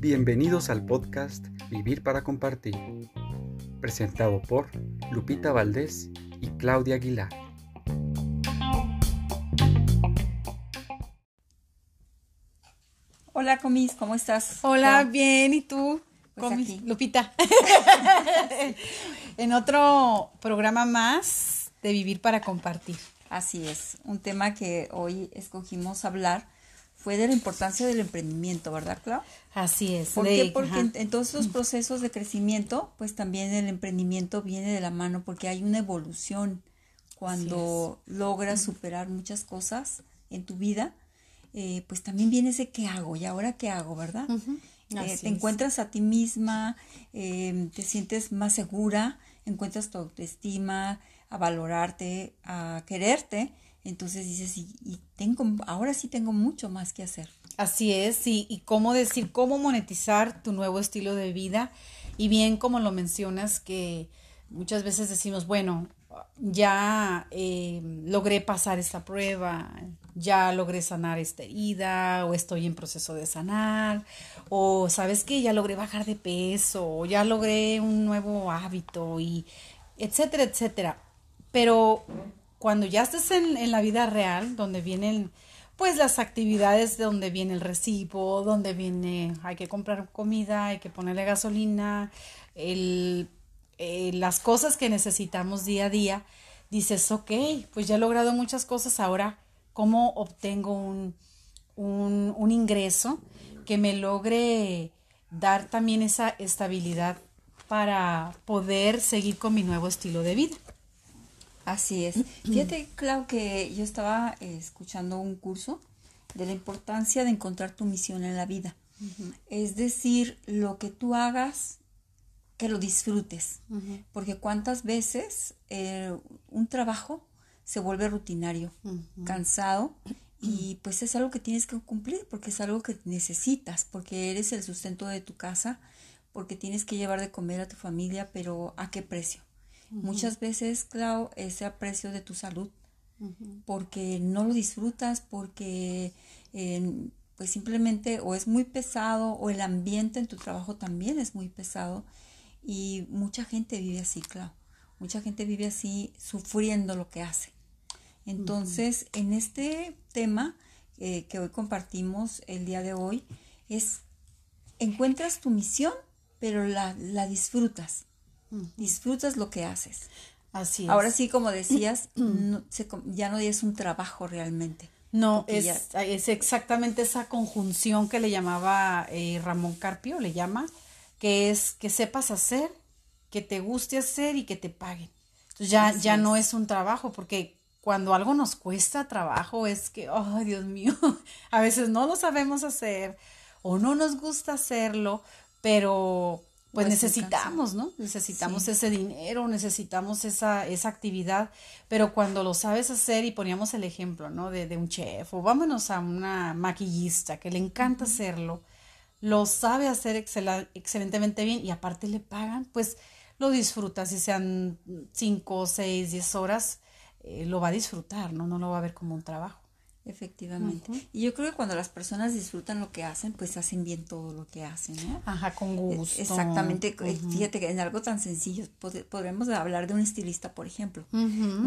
Bienvenidos al podcast Vivir para Compartir, presentado por Lupita Valdés y Claudia Aguilar. Hola, Comis, ¿cómo estás? Hola, bien, ¿y tú? Pues Comis, aquí. Lupita. en otro programa más de Vivir para Compartir. Así es, un tema que hoy escogimos hablar fue de la importancia del emprendimiento, ¿verdad, Clau? Así es. ¿Por de- qué? Porque en, en todos esos procesos de crecimiento, pues también el emprendimiento viene de la mano porque hay una evolución cuando logras superar muchas cosas en tu vida, eh, pues también viene ese qué hago y ahora qué hago, ¿verdad? Eh, te es. encuentras a ti misma, eh, te sientes más segura, encuentras tu autoestima, a valorarte, a quererte, entonces dices, y, tengo, ahora sí tengo mucho más que hacer. Así es, y, y cómo decir, cómo monetizar tu nuevo estilo de vida. Y bien como lo mencionas, que muchas veces decimos, bueno, ya eh, logré pasar esta prueba, ya logré sanar esta herida, o estoy en proceso de sanar, o sabes que ya logré bajar de peso, o ya logré un nuevo hábito, y etcétera, etcétera. Pero cuando ya estés en, la vida real, donde vienen pues las actividades de donde viene el recibo, donde viene, hay que comprar comida, hay que ponerle gasolina, el, eh, las cosas que necesitamos día a día, dices, ok, pues ya he logrado muchas cosas, ahora, ¿cómo obtengo un, un ingreso que me logre dar también esa estabilidad para poder seguir con mi nuevo estilo de vida? Así es. Fíjate, Clau, que yo estaba eh, escuchando un curso de la importancia de encontrar tu misión en la vida. Es decir, lo que tú hagas, que lo disfrutes. Porque cuántas veces eh, un trabajo se vuelve rutinario, cansado, y pues es algo que tienes que cumplir, porque es algo que necesitas, porque eres el sustento de tu casa, porque tienes que llevar de comer a tu familia, pero ¿a qué precio? Muchas veces, Clau, ese a precio de tu salud, porque no lo disfrutas, porque eh, pues simplemente o es muy pesado o el ambiente en tu trabajo también es muy pesado y mucha gente vive así, Clau. Mucha gente vive así sufriendo lo que hace. Entonces, en este tema eh, que hoy compartimos el día de hoy, es encuentras tu misión, pero la, la disfrutas. Disfrutas lo que haces. Así es. Ahora sí, como decías, no, se ya no es un trabajo realmente. No, es, es exactamente esa conjunción que le llamaba eh, Ramón Carpio, le llama, que es que sepas hacer, que te guste hacer y que te paguen. Entonces ya, Así ya no es. un trabajo, porque cuando algo nos cuesta trabajo es que, ay Dios mío, a veces no lo sabemos hacer o no nos gusta hacerlo, pero pues Pues, necesitamos, ¿no? Necesitamos Sí. ese dinero, necesitamos esa, esa actividad, pero cuando lo sabes hacer y poníamos el ejemplo, ¿no? De, de un chef o vámonos a una maquillista que le encanta hacerlo, lo sabe hacer excela- excelentemente bien y aparte le pagan, pues lo disfruta, si sean cinco, seis, diez horas, eh, lo va a disfrutar, ¿no? No lo va a ver como un trabajo. Efectivamente. Y yo creo que cuando las personas disfrutan lo que hacen, pues hacen bien todo lo que hacen, ¿no? Ajá, con gusto. Exactamente. Eh, Fíjate que en algo tan sencillo, pod- podremos hablar de un estilista, por ejemplo.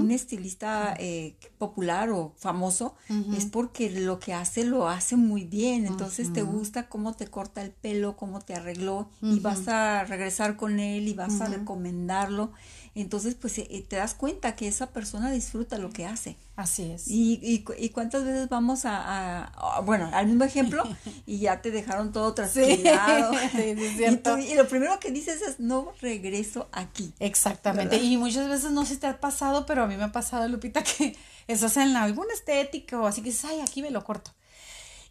Un estilista eh, popular o famoso es porque lo que hace lo hace muy bien. Entonces te gusta cómo te corta el pelo, cómo te arregló y vas a regresar con él y vas a recomendarlo. Entonces, pues eh, te das cuenta que esa persona disfruta lo que hace. Así es. Y, y, cu- y cuántas veces vamos a, a- a- bueno, al mismo ejemplo, y ya te dejaron todo trasquilado. sí, sí, es y, tú- y lo primero que dices es, no regreso aquí. Exactamente. ¿Verdad? Y muchas veces no sé si te ha pasado, pero a mí me ha pasado, Lupita, que estás en algún estético o así que dices, ay, aquí me lo corto.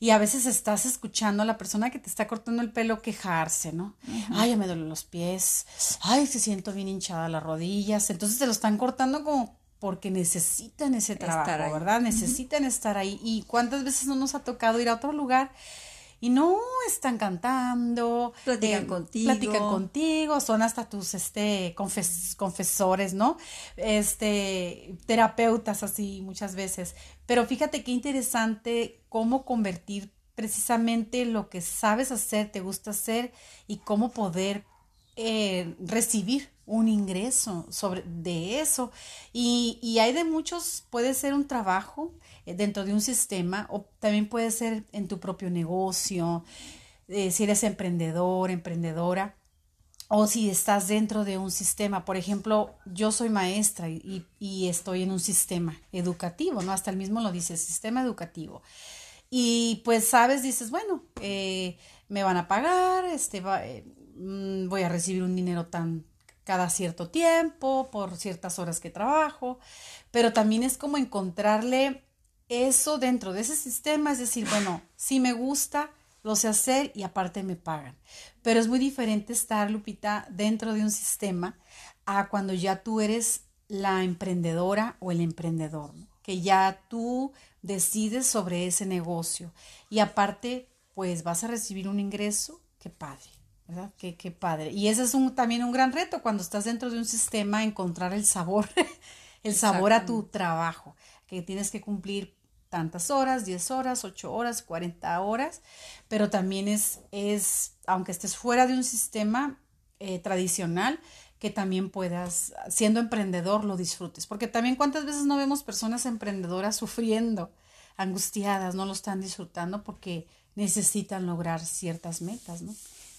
Y a veces estás escuchando a la persona que te está cortando el pelo quejarse, ¿no? Ay, ya me duelen los pies. Ay, se siento bien hinchada las rodillas. Entonces te lo están cortando como porque necesitan ese trabajo. ¿verdad? Necesitan estar ahí. ¿Y cuántas veces no nos ha tocado ir a otro lugar y no están cantando, platican eh, contigo, platican contigo, son hasta tus este confesores, ¿no? Este terapeutas así muchas veces. Pero fíjate qué interesante cómo convertir precisamente lo que sabes hacer, te gusta hacer y cómo poder eh, recibir un ingreso sobre de eso y, y, hay de muchos puede ser un trabajo dentro de un sistema o también puede ser en tu propio negocio eh, si eres emprendedor emprendedora o si estás dentro de un sistema. Por ejemplo yo soy maestra y, estoy en un sistema educativo no hasta el mismo lo dice sistema educativo. Y pues sabes dices bueno eh, me van a pagar este va, eh, mm, voy a recibir un dinero tan cada cierto tiempo, por ciertas horas que trabajo, pero también es como encontrarle eso dentro de ese sistema, es decir, bueno, si me gusta, lo sé hacer y aparte me pagan. Pero es muy diferente estar, Lupita, dentro de un sistema a cuando ya tú eres la emprendedora o el emprendedor, que ya tú decides sobre ese negocio y aparte, pues vas a recibir un ingreso, qué padre. ¿verdad? Qué, qué padre. Y ese es un, también un gran reto cuando estás dentro de un sistema, encontrar el sabor, el sabor a tu trabajo, que tienes que cumplir tantas horas, 10 horas, 8 horas, 40 horas, pero también es, es aunque estés fuera de un sistema eh, tradicional, que también puedas, siendo emprendedor, lo disfrutes. Porque también cuántas veces no vemos personas emprendedoras sufriendo, angustiadas, no lo están disfrutando porque necesitan lograr ciertas metas, ¿no?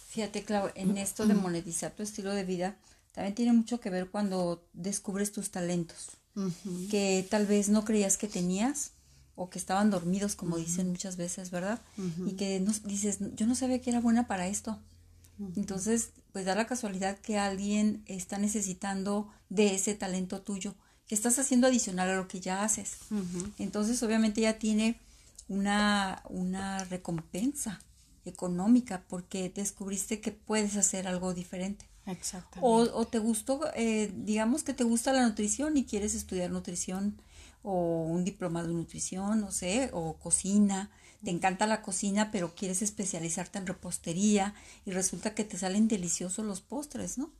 Fíjate, Clau, en esto de monetizar tu estilo de vida, también tiene mucho que ver cuando descubres tus talentos, que tal vez no creías que tenías o que estaban dormidos, como dicen muchas veces, ¿verdad? Y que no, dices, yo no sabía que era buena para esto. Entonces, pues da la casualidad que alguien está necesitando de ese talento tuyo, que estás haciendo adicional a lo que ya haces. Entonces, obviamente ya tiene una, una recompensa económica porque descubriste que puedes hacer algo diferente. Exactamente. O, o te gustó, eh, digamos que te gusta la nutrición y quieres estudiar nutrición o un diplomado de nutrición, no sé, o cocina. Te encanta la cocina, pero quieres especializarte en repostería y resulta que te salen deliciosos los postres, ¿no?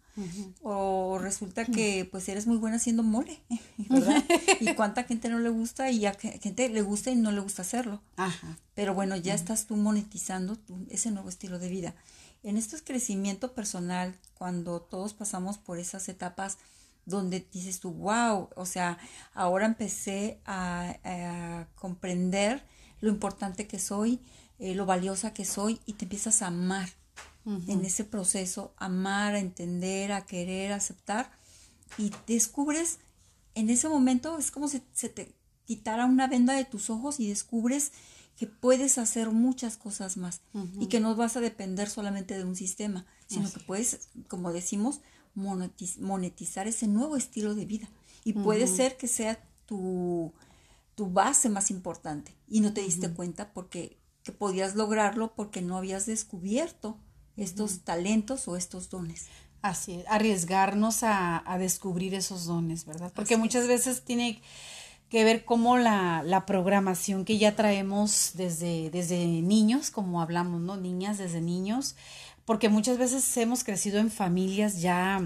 O resulta que pues eres muy buena haciendo mole, ¿verdad? y cuánta gente no le gusta y a gente le gusta y no le gusta hacerlo. Ajá. Pero bueno, ya estás tú monetizando ese nuevo estilo de vida. En este crecimiento personal, cuando todos pasamos por esas etapas donde dices tú, wow, o sea, ahora empecé a, comprender lo importante que soy, eh, lo valiosa que soy y te empiezas a amar en ese proceso, amar, a entender, a querer, a aceptar y descubres en ese momento es como si se te quitara una venda de tus ojos y descubres que puedes hacer muchas cosas más y que no vas a depender solamente de un sistema, sino que puedes, como decimos, monetizar ese nuevo estilo de vida. Y puede ser que sea tu, tu base más importante y no te diste cuenta porque que podías lograrlo porque no habías descubierto estos talentos o estos dones. Así es, arriesgarnos a, descubrir esos dones, ¿verdad? Porque muchas veces tiene que ver cómo la, la, programación que ya traemos desde, desde niños, como hablamos, ¿no? Niñas desde niños, porque muchas veces hemos crecido en familias ya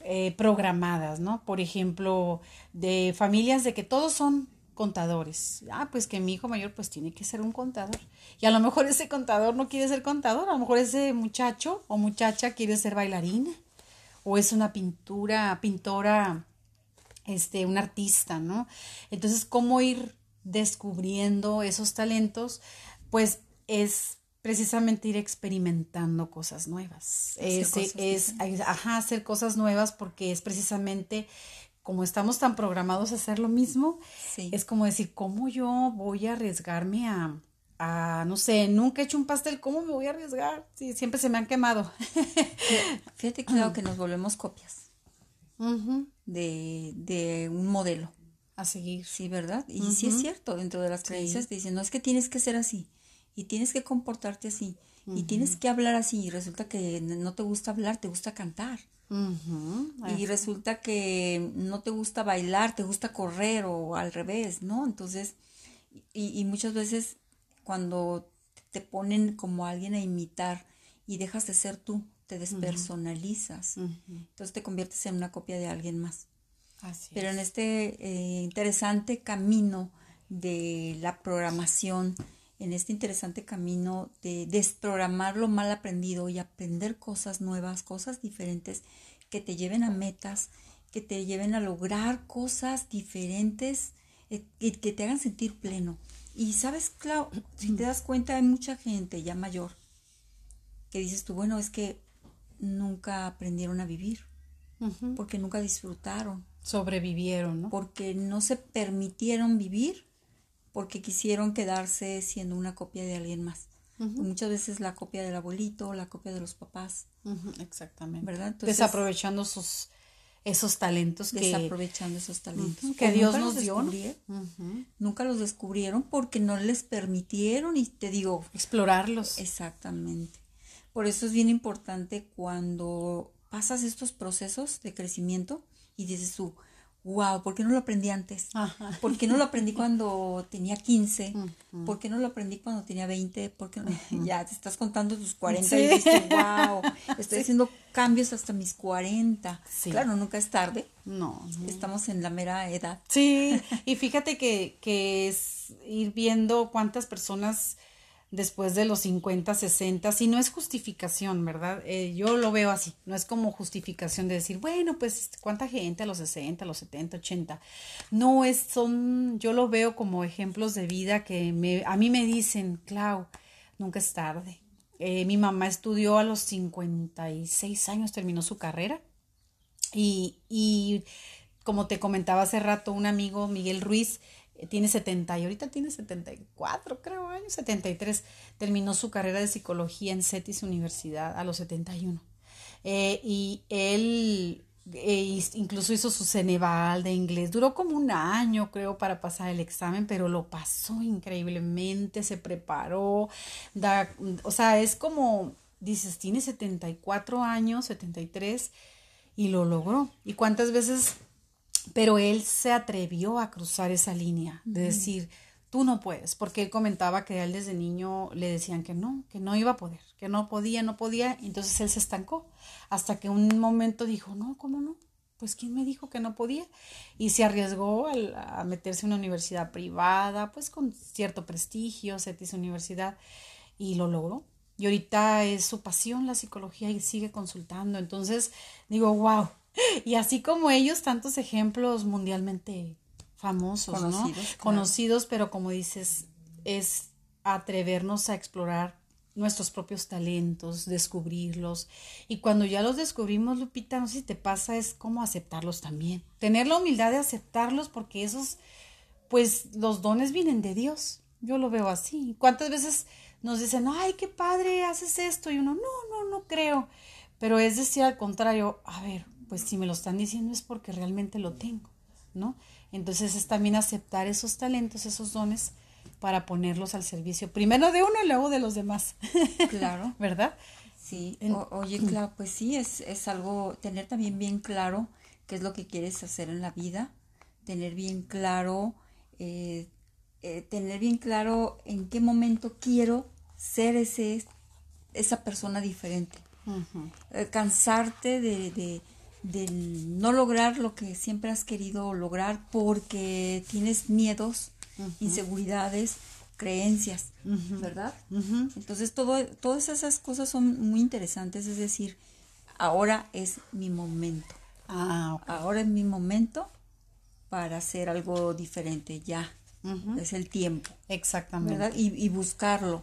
eh, programadas, ¿no? Por ejemplo, de familias de que todos son contadores. Ah, pues que mi hijo mayor pues tiene que ser un contador. Y a lo mejor ese contador no quiere ser contador, a lo mejor ese muchacho o muchacha quiere ser bailarina o es una pintura, pintora, este, un artista, ¿no? Entonces, ¿cómo ir descubriendo esos talentos? Pues es precisamente ir experimentando cosas nuevas. es, es, ajá, hacer cosas nuevas porque es precisamente como estamos tan programados a hacer lo mismo, es como decir, ¿cómo yo voy a arriesgarme a, no sé, nunca he hecho un pastel, ¿cómo me voy a arriesgar? Sí, siempre se me han quemado. Fíjate, claro que nos volvemos copias de, de, un modelo. A seguir. Sí, ¿verdad? Y sí es cierto, dentro de las creencias te dicen, no es que tienes que ser así, y tienes que comportarte así, y tienes que hablar así, y resulta que no te gusta hablar, te gusta cantar. Y resulta que no te gusta bailar, te gusta correr o al revés, ¿no? Entonces, y, y muchas veces cuando te ponen como alguien a imitar y dejas de ser tú, te despersonalizas. Entonces te conviertes en una copia de alguien más. Así Pero en este eh, interesante camino de la programación, en este interesante camino de desprogramar lo mal aprendido y aprender cosas nuevas, cosas diferentes que te lleven a metas, que te lleven a lograr cosas diferentes eh, y que te hagan sentir pleno. Y sabes, Clau, si te das cuenta, hay mucha gente ya mayor que dices tú, bueno, es que nunca aprendieron a vivir, porque nunca disfrutaron. Sobrevivieron, ¿no? Porque no se permitieron vivir, porque quisieron quedarse siendo una copia de alguien más. Muchas veces la copia del abuelito, la copia de los papás. Exactamente. ¿Verdad? Desaprovechando sus esos talentos que desaprovechando esos talentos que Dios nos dio nunca los descubrieron porque no les permitieron y te digo explorarlos exactamente por eso es bien importante cuando pasas estos procesos de crecimiento y dices tú, wow, ¿por qué no lo aprendí antes? ¿Por qué no lo aprendí cuando tenía 15? ¿Por qué no lo aprendí cuando tenía 20? Porque ya te estás contando tus 40 y dices, wow, estoy haciendo cambios hasta mis 40. Claro, nunca es tarde. No, Estamos en la mera edad. Sí, y fíjate que, que es ir viendo cuántas personas después de los 50, 60, si no es justificación, ¿verdad? Eh, yo lo veo así, no es como justificación de decir, bueno, pues cuánta gente a los 60, a los 70, 80. No es, son, yo lo veo como ejemplos de vida que me, a mí me dicen, Clau, nunca es tarde. Eh, mi mamá estudió a los 56 años, terminó su carrera y, y como te comentaba hace rato, un amigo, Miguel Ruiz, tiene 70 y ahorita tiene 74, creo, años, 73. Terminó su carrera de psicología en CETIS Universidad a los 71. Eh, y él eh, incluso hizo su Ceneval de inglés. Duró como un año, creo, para pasar el examen, pero lo pasó increíblemente, se preparó. Da, o sea, es como, dices, tiene 74 años, 73, y lo logró. ¿Y cuántas veces pero él se atrevió a cruzar esa línea, de decir, tú no puedes, porque él comentaba que a él desde niño le decían que no, que no iba a poder, que no podía, no podía, entonces él se estancó, hasta que un momento dijo, no, ¿cómo no? Pues ¿quién me dijo que no podía? Y se arriesgó a, meterse en una universidad privada, pues con cierto prestigio, CETIS Universidad, y lo logró. Y ahorita es su pasión la psicología y sigue consultando. Entonces digo, wow, y así como ellos, tantos ejemplos mundialmente famosos, ¿no? Conocidos, pero como dices, es atrevernos a explorar nuestros propios talentos, descubrirlos. Y cuando ya los descubrimos, Lupita, no sé si te pasa, es como aceptarlos también. Tener la humildad de aceptarlos porque esos, pues los dones vienen de Dios. Yo lo veo así. ¿Cuántas veces nos dicen, ay, qué padre, haces esto? Y uno, no, no, no creo. Pero es decir, al contrario, a ver, pues si me lo están diciendo es porque realmente lo tengo, ¿no? Entonces es también aceptar esos talentos, esos dones para ponerlos al servicio, primero de uno y luego de los demás. Claro. ¿Verdad? Sí, oye, claro, pues sí, es, es algo, tener también bien claro qué es lo que quieres hacer en la vida, tener bien claro, eh, eh, tener bien claro en qué momento quiero ser ese, esa persona diferente. Eh, cansarte de, de no lograr lo que siempre has querido lograr porque tienes miedos, inseguridades, creencias, ¿verdad? Entonces todo, todas esas cosas son muy interesantes, es decir, ahora es mi momento. Ah, Ahora es mi momento para hacer algo diferente, ya. Es el tiempo. Exactamente. ¿verdad? Y, y buscarlo.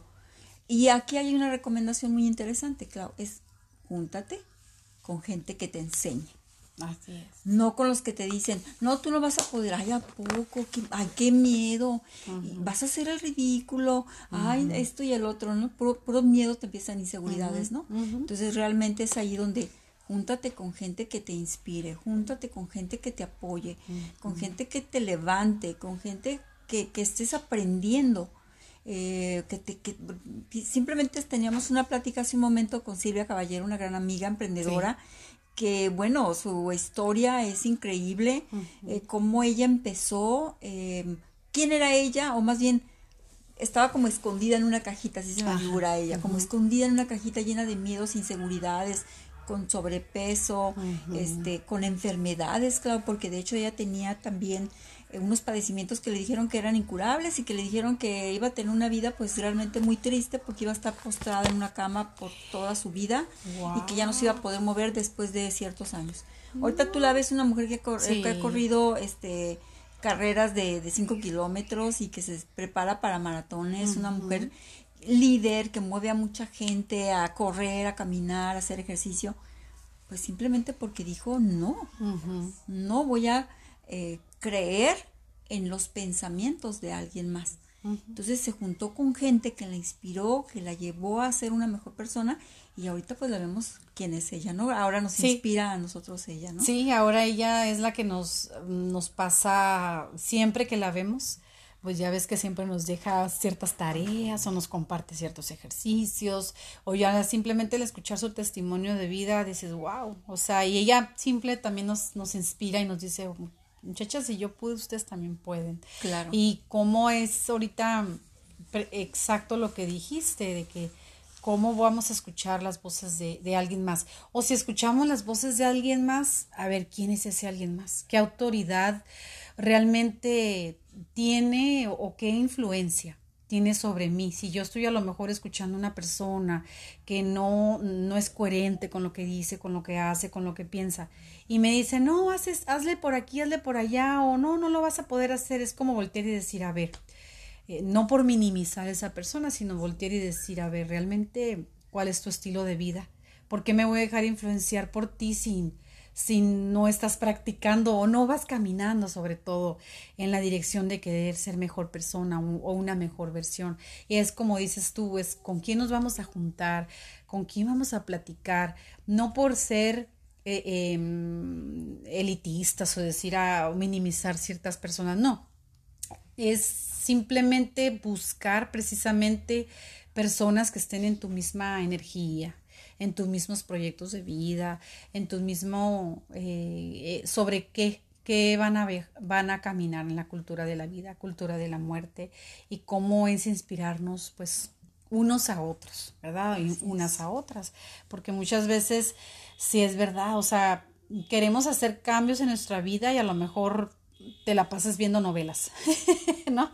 Y aquí hay una recomendación muy interesante, Clau, es júntate con gente que te enseñe. Así es. No con los que te dicen, no, tú no vas a poder, ay, ¿a poco? ¿Qué, ay, qué miedo, vas a hacer el ridículo, ay, esto y el otro, ¿no? Puro, miedo te empiezan inseguridades, ¿no? Entonces realmente es ahí donde júntate con gente que te inspire, júntate con gente que te apoye, con gente que te levante, con gente que, que estés aprendiendo. Eh, que, te, que, simplemente teníamos una plática hace un momento con Silvia Caballero, una gran amiga emprendedora, que bueno, su historia es increíble, eh, cómo ella empezó, em, quién era ella, o más bien, estaba como escondida en una cajita, así se me figura ella, como escondida en una cajita llena de miedos, inseguridades, con sobrepeso, este, con enfermedades, claro, porque de hecho ella tenía también unos padecimientos que le dijeron que eran incurables y que le dijeron que iba a tener una vida pues realmente muy triste porque iba a estar postrada en una cama por toda su vida y que ya no se iba a poder mover después de ciertos años. Ahorita tú la ves una mujer que, que ha corrido este carreras de 5 kilómetros y que se prepara para maratones, una mujer líder que mueve a mucha gente a correr, a caminar, a hacer ejercicio, pues simplemente porque dijo no, no voy a eh, creer en los pensamientos de alguien más. Entonces se juntó con gente que la inspiró, que la llevó a ser una mejor persona y ahorita pues la vemos quién es ella, ¿no? Ahora nos inspira a nosotros ella, ¿no? Sí, ahora ella es la que nos, nos pasa siempre que la vemos pues ya ves que siempre nos deja ciertas tareas o nos comparte ciertos ejercicios o ya simplemente al escuchar su testimonio de vida dices, wow, o sea, y ella simple también nos, nos inspira y nos dice, muchachas, si yo pude, ustedes también pueden. Claro. Y cómo es ahorita exacto lo que dijiste, de que cómo vamos a escuchar las voces de, de, alguien más. O si escuchamos las voces de alguien más, a ver, ¿quién es ese alguien más? ¿Qué autoridad realmente tiene o qué influencia? Tiene sobre mí. Si yo estoy a lo mejor escuchando a una persona que no, no es coherente con lo que dice, con lo que hace, con lo que piensa, y me dice, no, haces, hazle por aquí, hazle por allá, o no, no lo vas a poder hacer, es como voltear y decir, a ver, eh, no por minimizar a esa persona, sino voltear y decir, a ver, realmente, ¿cuál es tu estilo de vida? ¿Por qué me voy a dejar influenciar por ti sin, si no estás practicando o no vas caminando sobre todo en la dirección de querer ser mejor persona o una mejor versión. Y es como dices tú, es con quién nos vamos a juntar, con quién vamos a platicar, no por ser eh, em, elitistas o decir a minimizar ciertas personas, no. Es simplemente buscar precisamente personas que estén en tu misma energía, en tus mismos proyectos de vida, en tu mismo, eh, eh, sobre qué, qué van a, ver, van a caminar en la cultura de la vida, cultura de la muerte, y cómo es inspirarnos, pues, unos a otros, ¿verdad? Y unas a otras, porque muchas veces, si es verdad, o sea, queremos hacer cambios en nuestra vida y a lo mejor te la pasas viendo novelas, ¿no?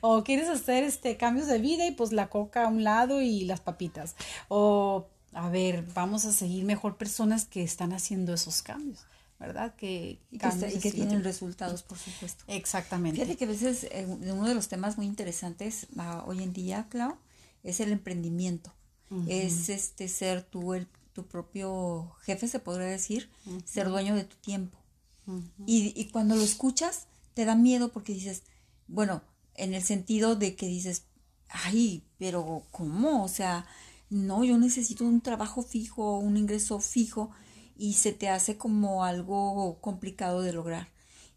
O quieres hacer este cambios de vida y pues la coca a un lado y las papitas. O a ver, vamos a seguir mejor personas que están haciendo esos cambios, ¿verdad? Que, y que, tienen resultados, por supuesto. Exactamente. Fíjate que a veces eh, uno de los temas muy interesantes ah, hoy en día, Clau, es el emprendimiento. Es este ser tú el, tu propio jefe, se podría decir, ser dueño de tu tiempo. y, y cuando lo escuchas, te da miedo porque dices, bueno, en el sentido de que dices, ay, pero ¿cómo? O sea, no, yo necesito un trabajo fijo, un ingreso fijo y se te hace como algo complicado de lograr.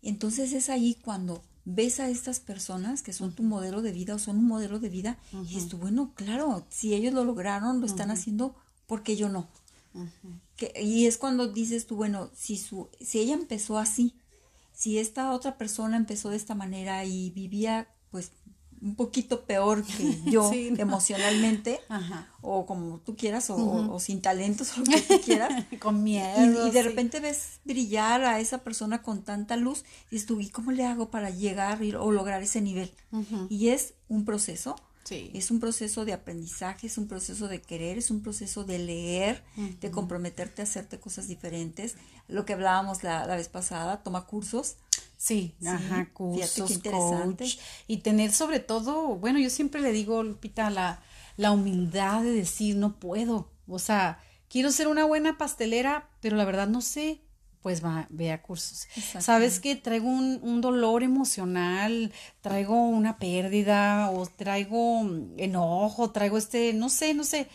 Entonces es ahí cuando ves a estas personas que son tu modelo de vida o son un modelo de vida y dices tú, bueno, claro, si ellos lo lograron, lo están haciendo, porque yo no? y es cuando dices tú, bueno, si, su, si ella empezó así, si esta otra persona empezó de esta manera y vivía pues un poquito peor que yo emocionalmente, o como tú quieras, o, sin talentos, o lo que tú quieras. con miedo. Y, de repente ves brillar a esa persona con tanta luz, y dices tú, ¿y cómo le hago para llegar o lograr ese nivel? Y es un proceso. Es un proceso de aprendizaje, es un proceso de querer, es un proceso de leer, de comprometerte a hacerte cosas diferentes. Lo que hablábamos la, la vez pasada, toma cursos, Sí, ajá, cursos, coach. Y tener sobre todo, bueno, yo siempre le digo, Lupita, la, la humildad de decir, no puedo. O sea, quiero ser una buena pastelera, pero la verdad no sé. Pues va, ve a cursos. Sabes que traigo un, un dolor emocional, traigo una pérdida, o traigo enojo, traigo este, no sé, no sé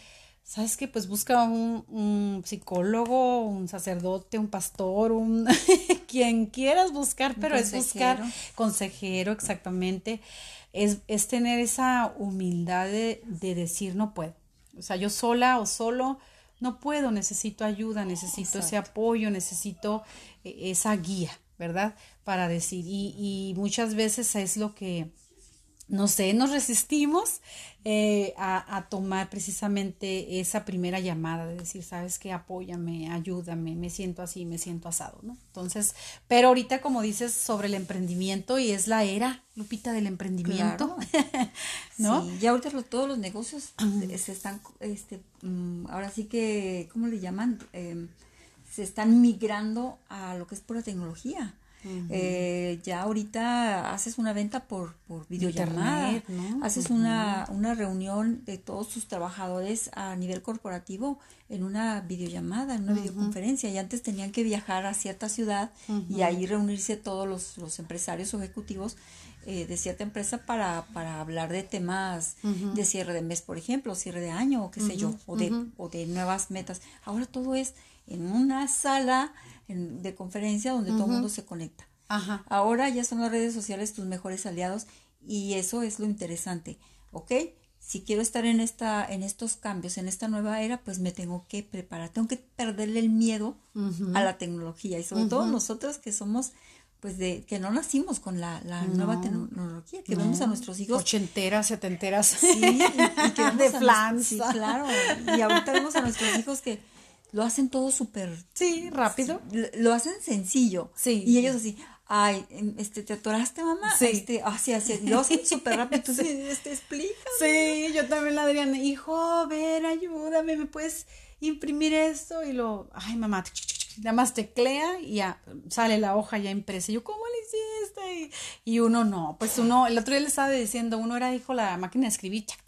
¿sabes qué? Pues busca un, psicólogo, un sacerdote, un pastor, un quien quieras buscar, pero es buscar consejero, exactamente. Es, es tener esa humildad de, decir no puedo. O sea, yo sola o solo no puedo, necesito ayuda, necesito ese apoyo, necesito eh, esa guía, ¿verdad? Para decir. Y, y muchas veces es lo que no sé, nos resistimos eh, a, tomar precisamente esa primera llamada de decir, sabes qué, apóyame, ayúdame, me siento así, me siento asado, ¿no? Entonces, pero ahorita como dices sobre el emprendimiento y es la era, Lupita, del emprendimiento, ¿no? Sí, ya ahorita todos los negocios se están, este, mm, ahora sí que, ¿cómo le llaman? Em, se están migrando a lo que es pura tecnología. Eh, ya ahorita haces una venta por, por videollamada, haces una, una reunión de todos tus trabajadores a nivel corporativo en una videollamada, en una videoconferencia. Y antes tenían que viajar a cierta ciudad y ahí reunirse todos los, los empresarios o ejecutivos eh, de cierta empresa para, para hablar de temas de cierre de mes, por ejemplo, cierre de año o qué sé yo, o de, o de nuevas metas. Ahora todo es en una sala de conferencia donde todo el mundo se conecta. Ajá. Ahora ya son las redes sociales tus mejores aliados y eso es lo interesante, ¿ok? Si quiero estar en esta, en estos cambios, en esta nueva era, pues me tengo que preparar, tengo que perderle el miedo a la tecnología y sobre todo nosotros que somos pues de que no nacimos con la, nueva tecnología, que vemos a nuestros hijos. Ochenteras, setenteras. Sí, y, que de plan. Sí, claro. Y ahorita vemos a nuestros hijos que lo hacen todo súper... Sí, rápido. Lo hacen sencillo. Sí. Y ellos así, ay, em, este, ¿te atoraste, mamá? Sí. Este, así, así, lo hacen súper rápido. Entonces, sí. este, explica. Sí, yo también la Adriana, hijo, a ver, ayúdame, ¿me puedes imprimir esto? Y lo, ay, mamá, nada más teclea y ya sale la hoja ya impresa. Y yo, ¿cómo le hiciste? Y, y, uno no, pues uno, el otro día le estaba diciendo, uno era, hijo, la máquina de escribir, chac,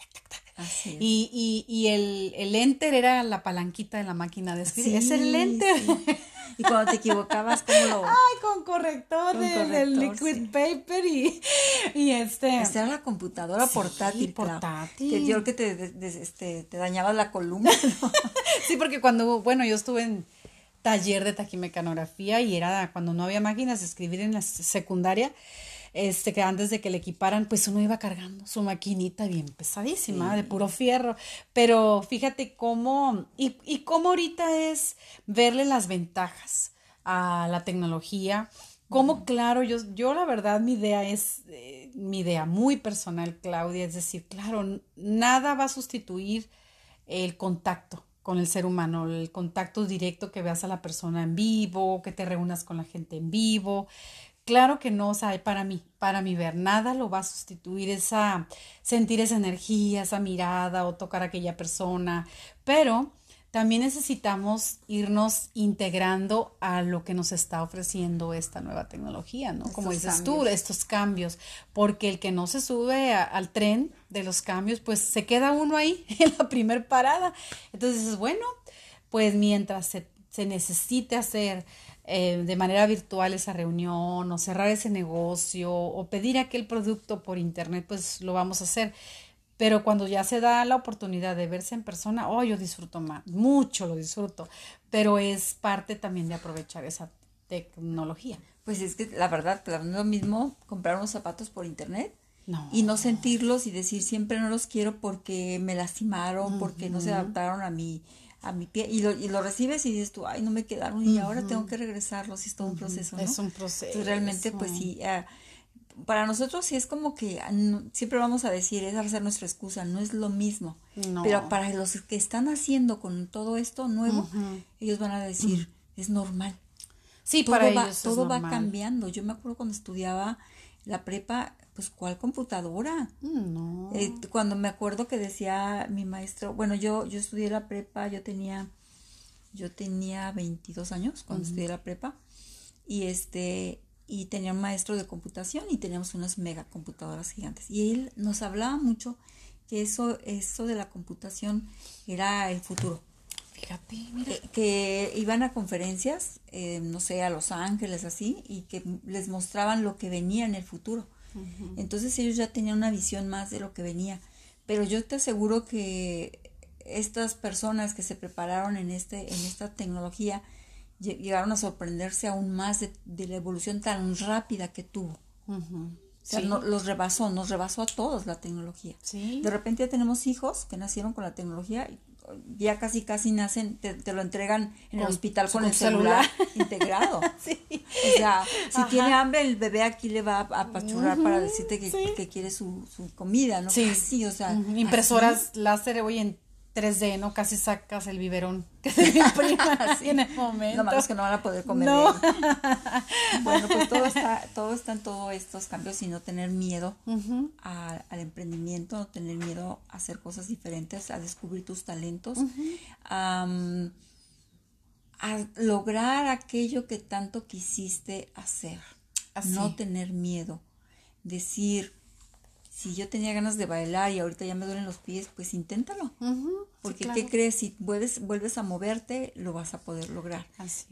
y, y, y el, el, enter era la palanquita de la máquina de escribir. es el enter. Y cuando te equivocabas, ¿cómo lo...? Ay, con corrector, de, liquid paper y, y este... Esta era la computadora portátil. portátil. Que yo creo que te, este, te dañaba la columna. sí, porque cuando, bueno, yo estuve en taller de taquimecanografía y era cuando no había máquinas de escribir en la secundaria este, que antes de que le equiparan, pues uno iba cargando su maquinita bien pesadísima, de puro fierro. Pero fíjate cómo, y, y cómo ahorita es verle las ventajas a la tecnología. Cómo, claro, yo, yo la verdad mi idea es, eh, mi idea muy personal, Claudia, es decir, claro, nada va a sustituir el contacto con el ser humano, el contacto directo que veas a la persona en vivo, que te reúnas con la gente en vivo, Claro que no, o sea, para mí, para mi ver, nada lo va a sustituir esa, sentir esa energía, esa mirada o tocar a aquella persona, pero también necesitamos irnos integrando a lo que nos está ofreciendo esta nueva tecnología, ¿no? Como dices tú, estos cambios, porque el que no se sube al tren de los cambios, pues se queda uno ahí en la primer parada. Entonces, bueno, pues mientras se, se necesite hacer eh, de manera virtual esa reunión o cerrar ese negocio o pedir aquel producto por internet, pues lo vamos a hacer. Pero cuando ya se da la oportunidad de verse en persona, oh, yo disfruto más, mucho lo disfruto, pero es parte también de aprovechar esa tecnología. Pues es que la verdad, no es lo mismo comprar unos zapatos por internet y no sentirlos y decir siempre no los quiero porque me lastimaron, porque no se adaptaron a mi a mi pie y lo, y lo recibes y dices tú, ay, no me quedaron y ahora tengo que regresarlos, es todo un proceso, ¿no? Es un proceso. realmente, pues sí, ah, para nosotros sí es como que ah, siempre vamos a decir, es hacer nuestra excusa, no es lo mismo. Pero para los que están haciendo con todo esto nuevo, ellos van a decir, es normal. Sí, todo para va, ellos Todo va cambiando. Yo me acuerdo cuando estudiaba la prepa, pues ¿cuál computadora? Mm, no. Eh, cuando me acuerdo que decía mi maestro, bueno, yo, yo estudié la prepa, yo tenía, yo tenía 22 años cuando estudié la prepa, y este, y tenía un maestro de computación y teníamos unas mega computadoras gigantes. Y él nos hablaba mucho que eso, eso de la computación era el futuro. Fíjate, mira. Que, que iban a conferencias, eh, no sé, a Los Ángeles, así, y que les mostraban lo que venía en el futuro. Entonces ellos ya tenían una visión más de lo que venía. Pero yo te aseguro que estas personas que se prepararon en, este, en esta tecnología llegaron a sorprenderse aún más de, la evolución tan rápida que tuvo. O sea, los rebasó, nos rebasó a todos la tecnología. De repente ya tenemos hijos que nacieron con la tecnología ya casi casi nacen, te, lo entregan en el hospital con el celular, integrado. sí. O sea, si tiene hambre el bebé aquí le va a apachurrar para decirte que, quiere su, su, comida, ¿no? Sí. sí o sea. Impresoras láser hoy en 3D, ¿no? Casi sacas el biberón que se imprima así en el momento. Lo malo es que no van a poder comer. No. bueno, pues todo está, todo está en todos estos cambios y no tener miedo al emprendimiento, no tener miedo a hacer cosas diferentes, a descubrir tus talentos, a lograr aquello que tanto quisiste hacer. No tener miedo. Decir, si yo tenía ganas de bailar y ahorita ya me duelen los pies, pues inténtalo. Porque ¿qué crees? Si vuelves, vuelves a moverte, lo vas a poder lograr.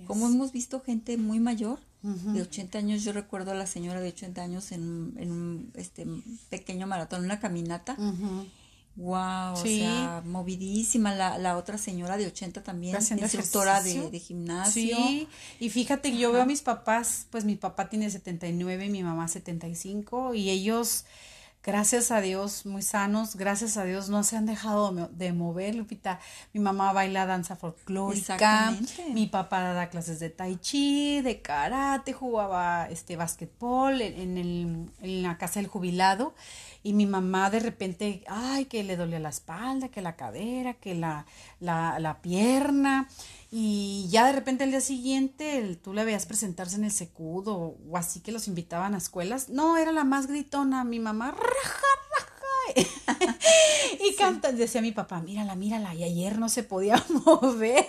Como hemos visto gente muy mayor, de 80 años, yo recuerdo a la señora de 80 años en, un este, pequeño maratón, una caminata. Wow, o sea, movidísima. La, la otra señora de 80 también, instructora de, de, gimnasio. Sí, y fíjate que yo veo a mis papás, pues mi papá tiene 79 y mi mamá 75, y ellos gracias a Dios, muy sanos, gracias a Dios no se han dejado de mover, Lupita. Mi mamá baila danza folclórica, mi papá da clases de tai chi, de karate, jugaba este básquetbol en, el, en la casa del jubilado y mi mamá de repente, ay, que le dolía la espalda, que la cadera, que la, la, la pierna. Y ya de repente el día siguiente tú le veías presentarse en el secudo o, así que los invitaban a escuelas. No, era la más gritona, mi mamá, raja, raja. y canta, decía mi papá, mírala, mírala, y ayer no se podía mover.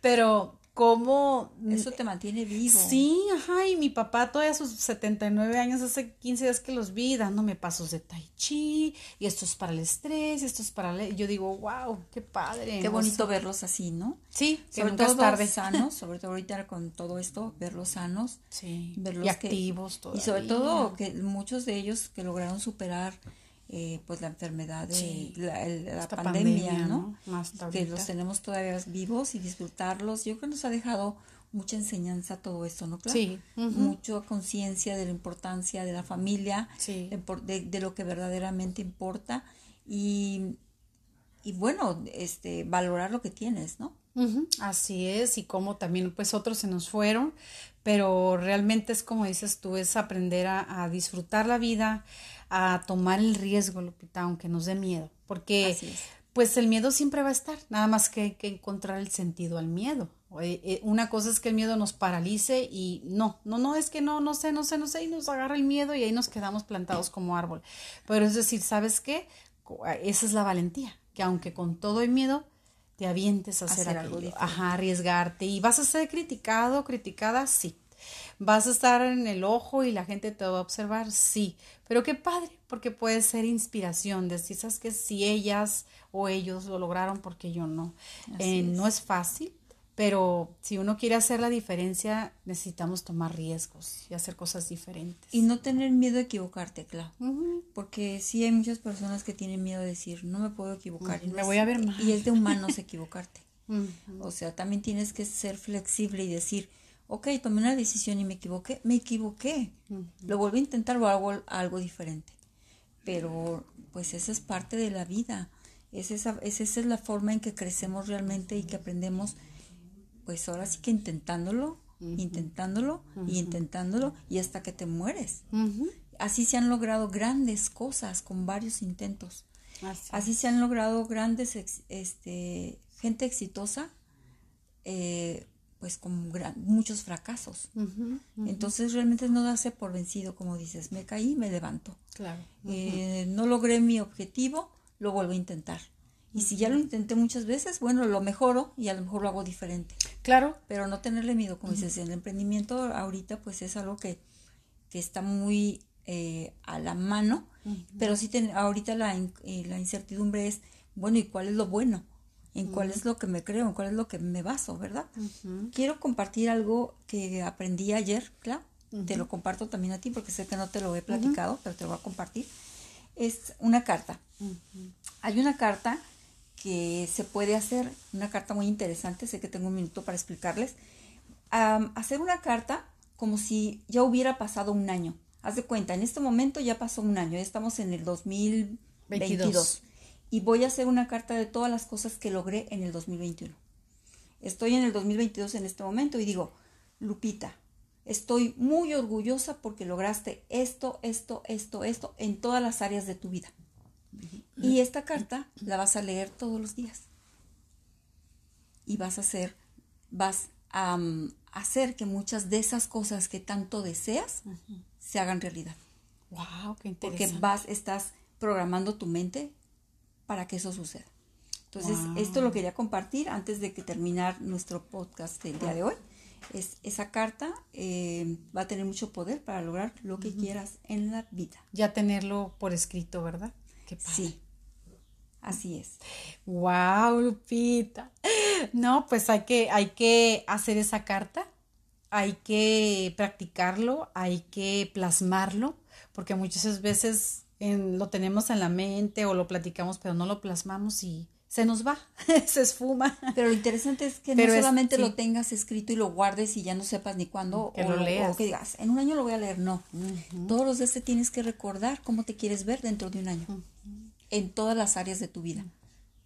Pero cómo... Eso te mantiene vivo. Sí, ajá, y mi papá todavía a sus 79 años, hace 15 días que los vi, dándome pasos de tai chi, y esto es para el estrés, esto es para... El... Yo digo, wow, qué padre. Qué bonito verlos así, ¿no? Sí, sobre todo tarde. sanos, sobre todo ahorita con todo esto, verlos sanos. Sí, verlos y activos Y sobre todo que muchos de ellos que lograron superar eh, pues la enfermedad de la, pandemia, ¿no? que los tenemos todavía vivos y disfrutarlos. Yo creo que nos ha dejado mucha enseñanza todo esto, ¿no? Claro. Sí. Mucha conciencia de la importancia de la familia, de, lo que verdaderamente importa y, y bueno, este, valorar lo que tienes, ¿no? Así es, y como también pues otros se nos fueron, pero realmente es como dices tú, es aprender a disfrutar la vida, a tomar el riesgo, Lupita, aunque nos dé miedo, porque pues el miedo siempre va a estar, nada más que hay que encontrar el sentido al miedo. Eh, eh, una cosa es que el miedo nos paralice y no, no, no, es que no, no sé, no sé, no sé, y nos agarra el miedo y ahí nos quedamos plantados como árbol. Pero es decir, ¿sabes qué? Esa es la valentía, que aunque con todo el miedo, te avientes a hacer, algo, ajá, arriesgarte y vas a ser criticado, criticada, sí, ¿Vas a estar en el ojo y la gente te va a observar? Sí, pero qué padre, porque puede ser inspiración, decir, ¿sabes que Si ellas o ellos lo lograron, porque yo no. Eh, no es fácil, pero si uno quiere hacer la diferencia, necesitamos tomar riesgos y hacer cosas diferentes. Y no tener miedo a equivocarte, claro. Porque sí hay muchas personas que tienen miedo de decir, no me puedo equivocar. me voy a ver mal. Y es de humanos equivocarte. O sea, también tienes que ser flexible y decir, ok, tomé una decisión y me equivoqué, me equivoqué, lo vuelvo a intentar o hago algo diferente. Pero pues esa es parte de la vida, es esa, es, esa es la forma en que crecemos realmente y que aprendemos, pues ahora sí que intentándolo, intentándolo y intentándolo y hasta que te mueres. Así se han logrado grandes cosas con varios intentos. Así, se han logrado grandes, este, gente exitosa eh, pues con muchos fracasos. Entonces realmente no darse por vencido, como dices, me caí, me levanto. Claro. Eh, no logré mi objetivo, lo vuelvo a intentar. Y si ya lo intenté muchas veces, bueno, lo mejoro y a lo mejor lo hago diferente. Claro. Pero no tenerle miedo, como dices, el emprendimiento ahorita pues es algo que, que está muy eh, a la mano, pero sí ahorita la, eh, la incertidumbre es, bueno, ¿y cuál es lo bueno? En cuál es lo que me creo, en cuál es lo que me baso, ¿verdad? Quiero compartir algo que aprendí ayer, claro, te lo comparto también a ti porque sé que no te lo he platicado, pero te lo voy a compartir. Es una carta. Hay una carta que se puede hacer, una carta muy interesante, sé que tengo un minuto para explicarles. hacer una carta como si ya hubiera pasado un año. Haz de cuenta, en este momento ya pasó un año, ya estamos en el 2022. Y voy a hacer una carta de todas las cosas que logré en el 2021. Estoy en el 2022 en este momento y digo, Lupita, estoy muy orgullosa porque lograste esto, esto, esto, esto en todas las áreas de tu vida. Y esta carta la vas a leer todos los días. Y vas a hacer, vas a mm, hacer que muchas de esas cosas que tanto deseas se hagan realidad. Wow, qué Porque vas, estás programando tu mente para que eso suceda. Entonces, esto lo quería compartir antes de que terminar nuestro podcast del día de hoy. Es, esa carta eh, va a tener mucho poder para lograr lo que quieras en la vida. Ya tenerlo por escrito, ¿verdad? Qué Sí, así es. Wow, Lupita. No, pues hay que, hay que hacer esa carta, hay que practicarlo, hay que plasmarlo, porque muchas veces lo tenemos en la mente o lo platicamos, pero no lo plasmamos y se nos va, se esfuma. Pero lo interesante es que no solamente lo tengas escrito y lo guardes y ya no sepas ni cuándo que lo leas. o que digas, en un año lo voy a leer, no. Todos los días te tienes que recordar cómo te quieres ver dentro de un año, en todas las áreas de tu vida,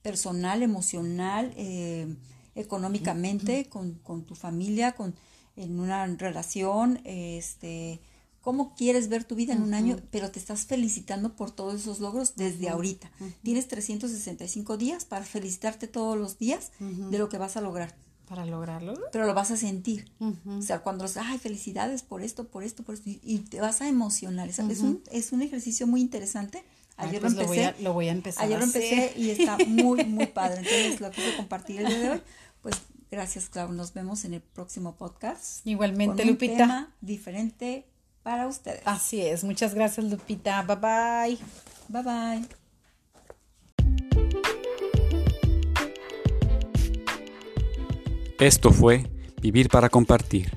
personal, emocional, eh, económicamente, con, con tu familia, con en una relación, este cómo quieres ver tu vida en un año, pero te estás felicitando por todos esos logros desde ahorita. Tienes 365 días para felicitarte todos los días de lo que vas a lograr. Para lograrlo. Pero lo vas a sentir. O sea, cuando los, ay, felicidades por esto, por esto, por esto, y, te vas a emocionar. Es, un, es un ejercicio muy interesante. Ayer lo empecé. Pues lo voy a, empezar. Ayer lo empecé y está muy, muy padre. Entonces lo quise compartir el día de hoy. Pues gracias, Clau. Nos vemos en el próximo podcast. Igualmente, con un Lupita. Tema diferente para ustedes. Así es. Muchas gracias, Lupita. Bye bye. Bye bye. Esto fue Vivir para Compartir